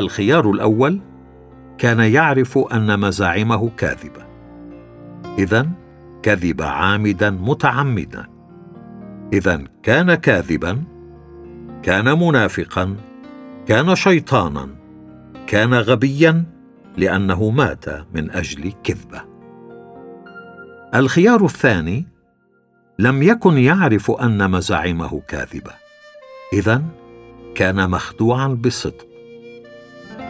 الخيار الأول كان يعرف أن مزاعمه كاذبة. اذا كذب عامدا متعمدا. اذا كان كاذبا كان منافقا كان شيطانا كان غبيا لأنه مات من أجل كذبة. الخيار الثاني لم يكن يعرف أن مزاعمه كاذبة. اذا كان مخدوعا بصدق.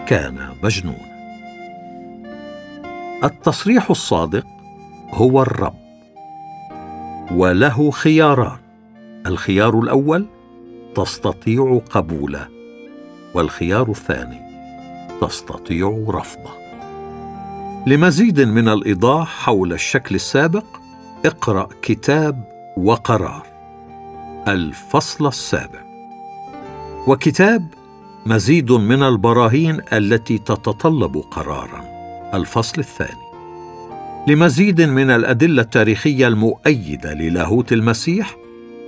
كان مجنون. التصريح الصادق هو الرب وله خياران الخيار الأول تستطيع قبوله والخيار الثاني تستطيع رفضه. لمزيد من الإيضاح حول الشكل السابق اقرأ كتاب وقرار الفصل السابع. وكتاب مزيد من البراهين التي تتطلب قرارا. الفصل الثاني. لمزيد من الأدلة التاريخية المؤيدة للاهوت المسيح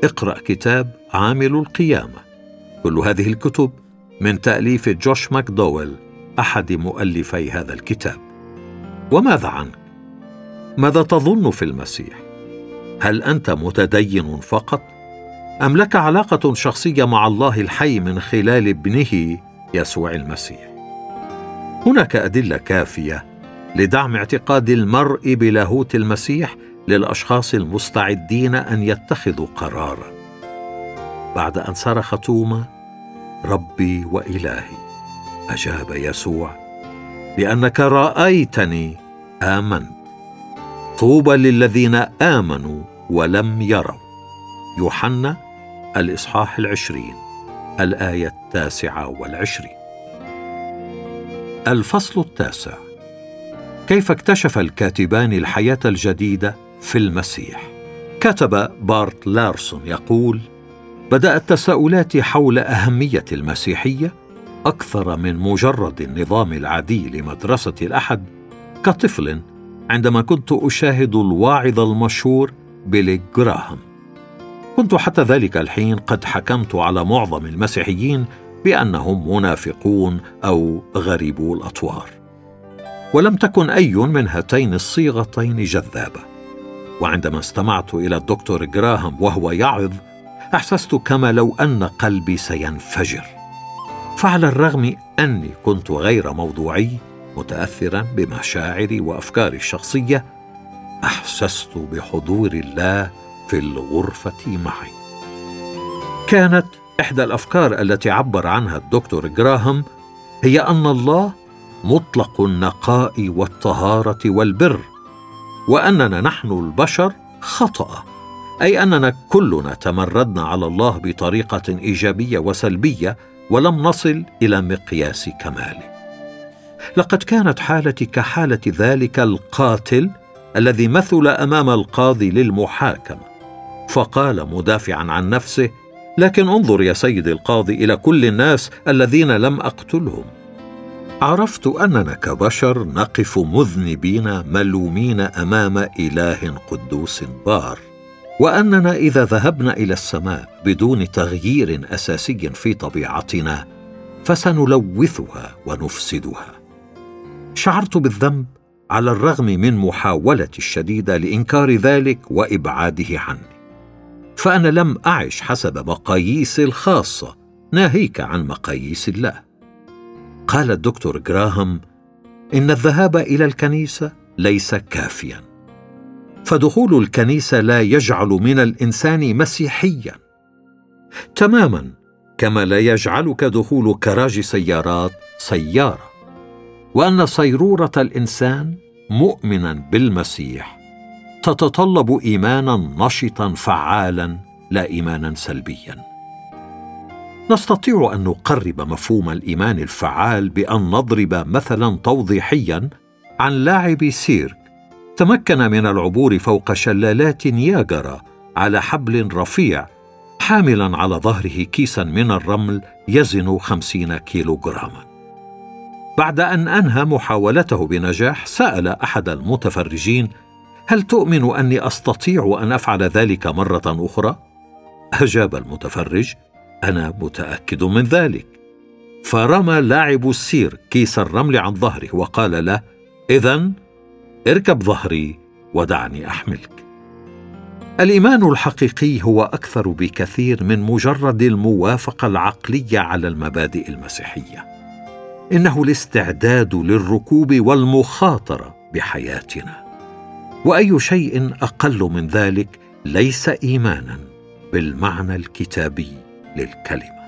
اقرأ كتاب عامل القيامة. كل هذه الكتب من تأليف جوش ماكدويل أحد مؤلفي هذا الكتاب. وماذا عنك؟ ماذا تظن في المسيح؟ هل أنت متدين فقط؟ أم لك علاقة شخصية مع الله الحي من خلال ابنه يسوع المسيح؟ هناك أدلة كافية لدعم اعتقاد المرء بلاهوت المسيح للأشخاص المستعدين أن يتخذوا قرارا بعد أن صرخ توما ربي وإلهي أجاب يسوع لأنك رأيتني آمنت. طوبى للذين آمنوا ولم يروا. يوحنا الإصحاح العشرين الآية التاسعة والعشرين. الفصل التاسع. كيف اكتشف الكاتبان الحياة الجديدة في المسيح؟ كتب بارت لارسون يقول بدأت تساؤلاتي حول أهمية المسيحية أكثر من مجرد النظام العادي لمدرسة الأحد كطفل عندما كنت أشاهد الواعظ المشهور بيلي جراهام. كنت حتى ذلك الحين قد حكمت على معظم المسيحيين بأنهم منافقون أو غريبو الأطوار. ولم تكن أي من هاتين الصيغتين جذابة. وعندما استمعت إلى الدكتور جراهام وهو يعظ أحسست كما لو أن قلبي سينفجر. فعلى الرغم أني كنت غير موضوعي متاثرا بمشاعري وأفكاري الشخصية أحسست بحضور الله في الغرفة معي. كانت إحدى الأفكار التي عبر عنها الدكتور جراهام هي أن الله مطلق النقاء والطهارة والبر وأننا نحن البشر خطأ أي أننا كلنا تمردنا على الله بطريقة إيجابية وسلبية ولم نصل إلى مقياس كماله. لقد كانت حالتي كحالة ذلك القاتل الذي مثل أمام القاضي للمحاكمة. فقال مدافعا عن نفسه لكن انظر يا سيد القاضي إلى كل الناس الذين لم أقتلهم. عرفت اننا كبشر نقف مذنبين ملومين أمام إله قدوس بار وأننا إذا ذهبنا إلى السماء بدون تغيير أساسي في طبيعتنا فسنلوثها ونفسدها. شعرت بالذنب على الرغم من محاولتي الشديدة لإنكار ذلك وإبعاده عني فأنا لم أعش حسب مقاييسي الخاصة. ناهيك عن مقاييس الله. قال الدكتور جراهام إن الذهاب إلى الكنيسة ليس كافيا. فدخول الكنيسة لا يجعل من الإنسان مسيحيا. تماما كما لا يجعلك دخول كراج سيارات سيارة. وأن صيرورة الإنسان مؤمنا بالمسيح. تتطلب إيمانا نشطا فعالا لا إيمانا سلبيا. نستطيع أن نقرب مفهوم الإيمان الفعال بأن نضرب مثلا توضيحيا عن لاعب سيرك. تمكن من العبور فوق شلالات نياجرا على حبل رفيع حاملا على ظهره كيسا من الرمل يزن خمسين كيلوغراما. بعد أن أنهى محاولته بنجاح سأل أحد المتفرجين هل تؤمن أني أستطيع أن أفعل ذلك مرة أخرى؟ أجاب المتفرج أنا متأكد من ذلك. فرمى لاعب السير كيس الرمل عن ظهره وقال له اذا اركب ظهري ودعني أحملك. الإيمان الحقيقي هو أكثر بكثير من مجرد الموافقة العقلية على المبادئ المسيحية. إنه الاستعداد للركوب والمخاطرة بحياتنا. وأي شيء أقل من ذلك ليس إيمانا بالمعنى الكتابي للكلمة.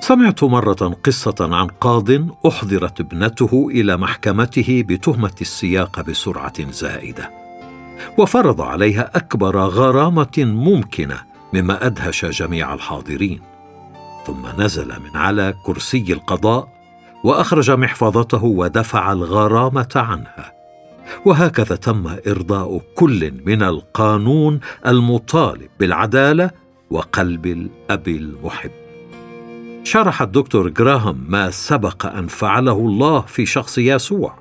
سمعت مرة قصة عن قاض أحضرت ابنته إلى محكمته بتهمة السياقه بسرعة زائدة وفرض عليها أكبر غرامة ممكنة مما أدهش جميع الحاضرين. ثم نزل من على كرسي القضاء وأخرج محفظته ودفع الغرامة عنها. وهكذا تم إرضاء كل من القانون المطالب بالعدالة وقلب الأب المحب. شرح الدكتور جراهام ما سبق أن فعله الله في شخص يسوع.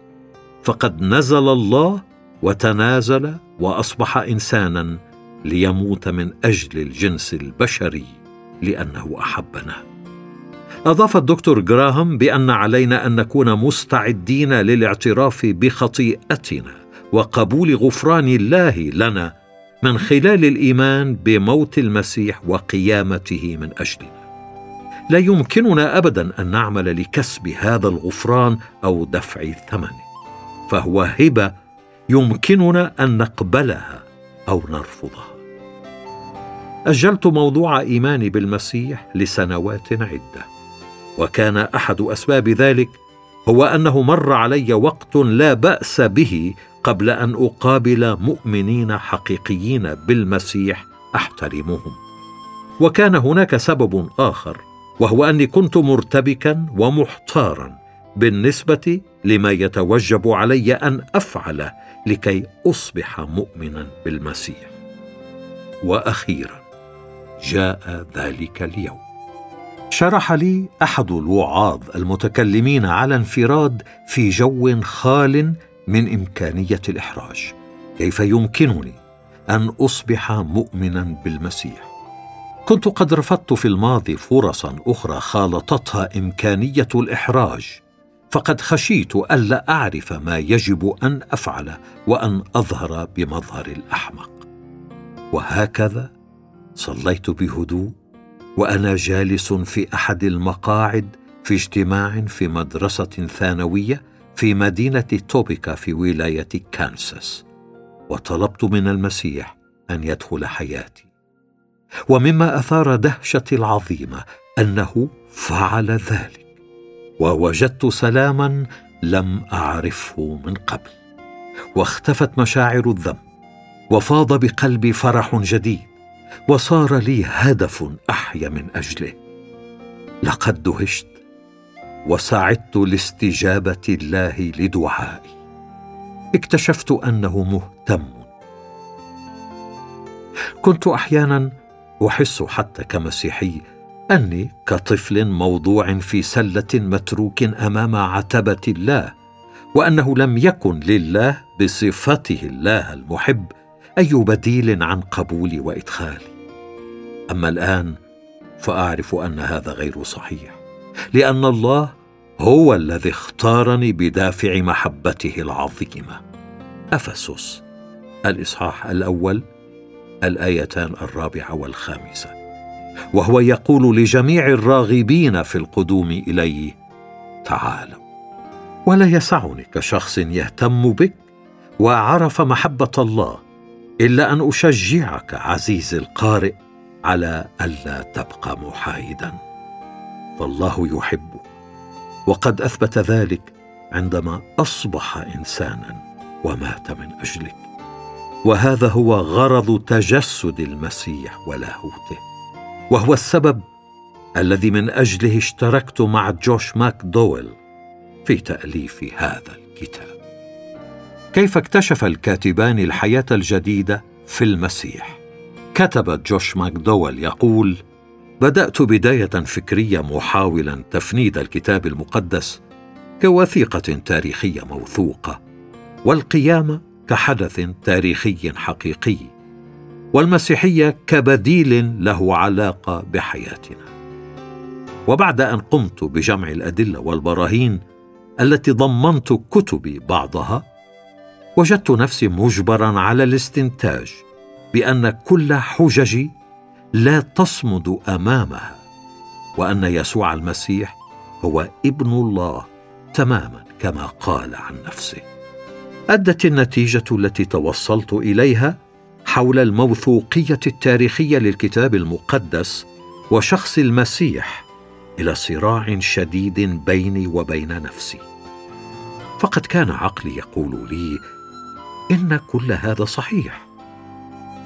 فقد نزل الله وتنازل وأصبح إنسانا ليموت من أجل الجنس البشري لأنه أحبنا. أضاف الدكتور جراهام بأن علينا أن نكون مستعدين للاعتراف بخطيئتنا وقبول غفران الله لنا من خلال الإيمان بموت المسيح وقيامته من أجلنا. لا يمكننا ابدا أن نعمل لكسب هذا الغفران أو دفع ثمنه فهو هبة يمكننا أن نقبلها أو نرفضها. أجلت موضوع إيماني بالمسيح لسنوات عدة. وكان أحد أسباب ذلك هو أنه مر علي وقت لا بأس به قبل أن أقابل مؤمنين حقيقيين بالمسيح أحترمهم. وكان هناك سبب آخر وهو أني كنت مرتبكا ومحتارا بالنسبة لما يتوجب علي أن افعله لكي أصبح مؤمنا بالمسيح. وأخيرا جاء ذلك اليوم. شرح لي أحد الوعاظ المتكلمين على انفراد في جو خال من إمكانية الإحراج. كيف يمكنني أن أصبح مؤمنا بالمسيح؟ كنت قد رفضت في الماضي فرصا أخرى خالطتها إمكانية الإحراج. فقد خشيت ألا أعرف ما يجب أن أفعل وأن أظهر بمظهر الأحمق. وهكذا صليت بهدوء وأنا جالس في أحد المقاعد في اجتماع في مدرسة ثانوية في مدينة توبيكا في ولاية كانساس. وطلبت من المسيح أن يدخل حياتي. ومما أثار دهشتي العظيمة أنه فعل ذلك. ووجدت سلاما لم أعرفه من قبل. واختفت مشاعر الذنب. وفاض بقلبي فرح جديد. وصار لي هدف أحيا من أجله. لقد دهشت وسعدت لاستجابة الله لدعائي. اكتشفت أنه مهتم. كنت أحيانا أحس حتى كمسيحي أني كطفل موضوع في سلة متروك أمام عتبة الله وأنه لم يكن لله بصفته الله المحب أي بديل عن قبولي وادخالي أما الآن فأعرف أن هذا غير صحيح لأن الله هو الذي اختارني بدافع محبته العظيمة. أفسس الإصحاح الأول الآيتان الرابعة والخامسة. وهو يقول لجميع الراغبين في القدوم إليه تعالوا ولا يسعني كشخص يهتم بك وعرف محبة الله إلا أن أشجعك عزيزي القارئ على ألا تبقى محايدا. فالله يحبك. وقد أثبت ذلك عندما أصبح انسانا ومات من أجلك. وهذا هو غرض تجسد المسيح ولاهوته. وهو السبب الذي من أجله اشتركت مع جوش ماك دويل في تأليف هذا الكتاب. كيف اكتشف الكاتبان الحياة الجديدة في المسيح؟ كتب جوش ماك دويل يقول بدأت بداية فكرية محاولا تفنيد الكتاب المقدس كوثيقة تاريخية موثوقة والقيامة كحدث تاريخي حقيقي والمسيحية كبديل له علاقة بحياتنا. وبعد أن قمت بجمع الأدلة والبراهين التي ضمنت كتبي بعضها وجدت نفسي مجبرا على الاستنتاج بأن كل حججي لا تصمد أمامها وأن يسوع المسيح هو ابن الله تماما كما قال عن نفسه. أدت النتيجة التي توصلت إليها حول الموثوقية التاريخية للكتاب المقدس وشخص المسيح إلى صراع شديد بيني وبين نفسي. فقد كان عقلي يقول لي إن كل هذا صحيح.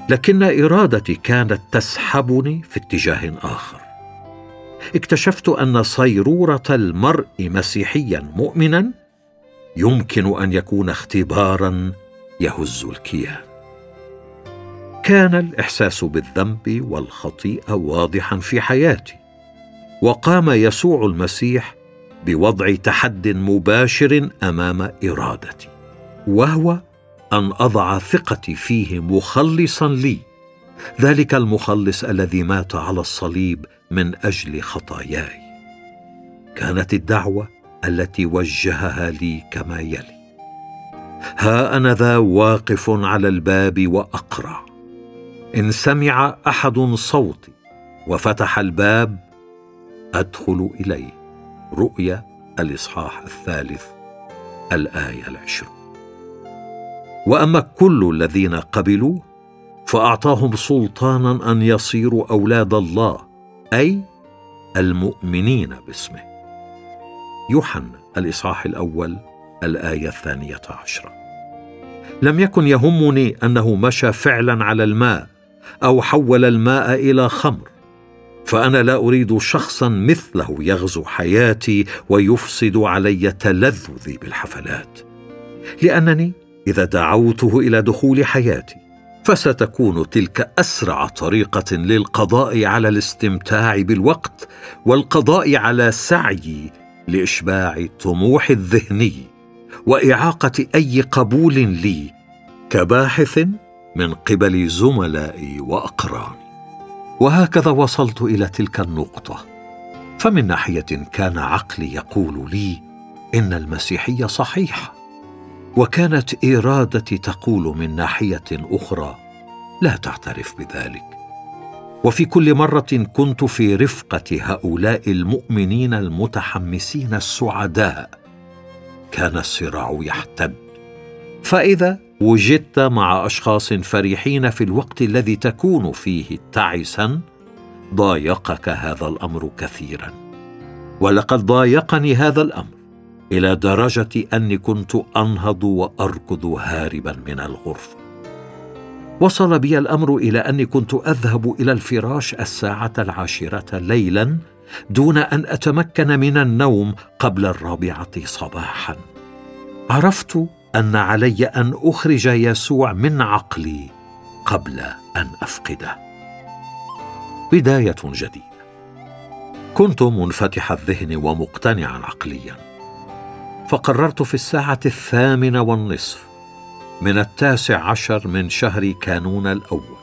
لكن إرادتي كانت تسحبني في اتجاه آخر. اكتشفت أن صيرورة المرء مسيحيا مؤمنا يمكن أن يكون اختبارا يهز الكيان. كان الإحساس بالذنب والخطيئة واضحا في حياتي وقام يسوع المسيح بوضع تحد مباشر أمام إرادتي وهو أن أضع ثقتي فيه مخلصا لي. ذلك المخلص الذي مات على الصليب من أجل خطاياي. كانت الدعوة التي وجهها لي كما يلي. ها أنا ذا واقف على الباب واقرع إن سمع أحد صوتي وفتح الباب أدخل إليه. رؤيا الإصحاح الثالث الآية العشرون. وأما كل الذين قبلوا فأعطاهم سلطانا أن يصيروا أولاد الله أي المؤمنين باسمه. يوحنا الإصحاح الأول الآية الثانية عشرة. لم يكن يهمني أنه مشى فعلا على الماء أو حول الماء إلى خمر فأنا لا أريد شخصا مثله يغزو حياتي ويفسد علي تلذذي بالحفلات لأنني إذا دعوته إلى دخول حياتي فستكون تلك أسرع طريقة للقضاء على الاستمتاع بالوقت والقضاء على سعيي لإشباع طموحي الذهني وإعاقة أي قبول لي كباحث من قبل زملائي وأقراني. وهكذا وصلت إلى تلك النقطة. فمن ناحية كان عقلي يقول لي إن المسيحية صحيحة. وكانت إرادتي تقول من ناحية أخرى لا تعترف بذلك. وفي كل مرة كنت في رفقة هؤلاء المؤمنين المتحمسين السعداء. كان الصراع يحتد. فإذا وجدت مع أشخاص فرحين في الوقت الذي تكون فيه تعسا ضايقك هذا الأمر كثيرا. ولقد ضايقني هذا الأمر. إلى درجة أني كنت أنهض وأركض هاربا من الغرفة. وصل بي الأمر إلى أني كنت أذهب إلى الفراش الساعة العاشرة ليلا دون أن أتمكن من النوم قبل الرابعة صباحا. عرفت أن علي أن أخرج يسوع من عقلي قبل أن أفقده. بداية جديدة. كنت منفتح الذهن ومقتنعا عقليا. فقررت في الساعة الثامنة والنصف من التاسع عشر من شهر كانون الأول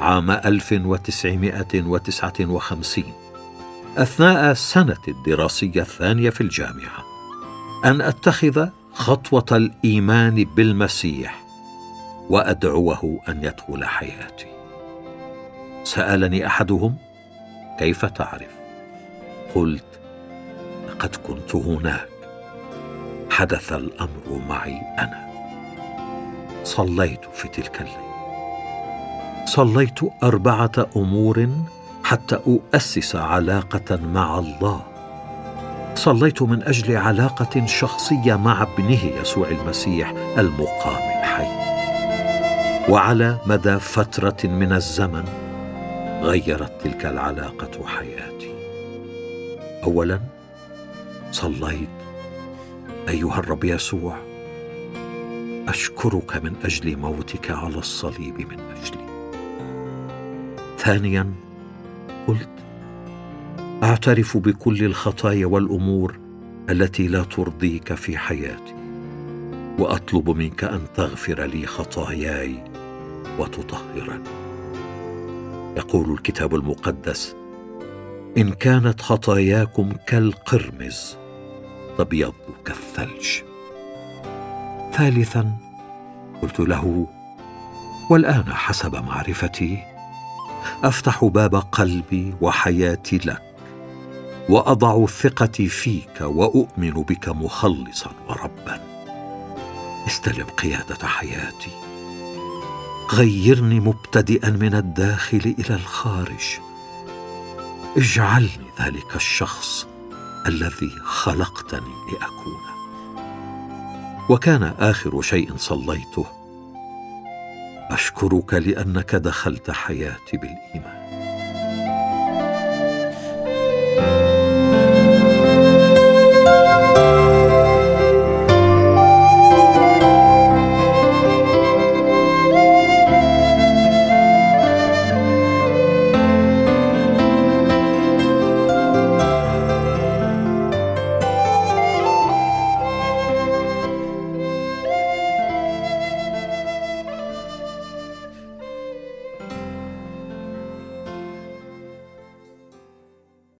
عام 1959 أثناء السنة الدراسية الثانية في الجامعة أن أتخذ خطوة الإيمان بالمسيح وأدعوه أن يدخل حياتي. سألني أحدهم كيف تعرف؟ قلت لقد كنت هناك. حدث الأمر معي أنا. صليت في تلك الليلة صليت أربعة أمور حتى أؤسس علاقة مع الله. صليت من أجل علاقة شخصية مع ابنه يسوع المسيح المقام الحي. وعلى مدى فترة من الزمن غيرت تلك العلاقة حياتي. اولا صليت أيها الرب يسوع أشكرك من أجل موتك على الصليب من أجلي. ثانيا قلت أعترف بكل الخطايا والأمور التي لا ترضيك في حياتي وأطلب منك أن تغفر لي خطاياي وتطهرني. يقول الكتاب المقدس إن كانت خطاياكم كالقرمز تبيض كالثلج. ثالثا قلت له والآن حسب معرفتي أفتح باب قلبي وحياتي لك وأضع ثقتي فيك وأؤمن بك مخلصا وربا. استلم قيادة حياتي. غيرني مبتدئا من الداخل إلى الخارج. اجعلني ذلك الشخص الذي خلقتني لأكون. وكان آخر شيء صليته. أشكرك لأنك دخلت حياتي بالإيمان.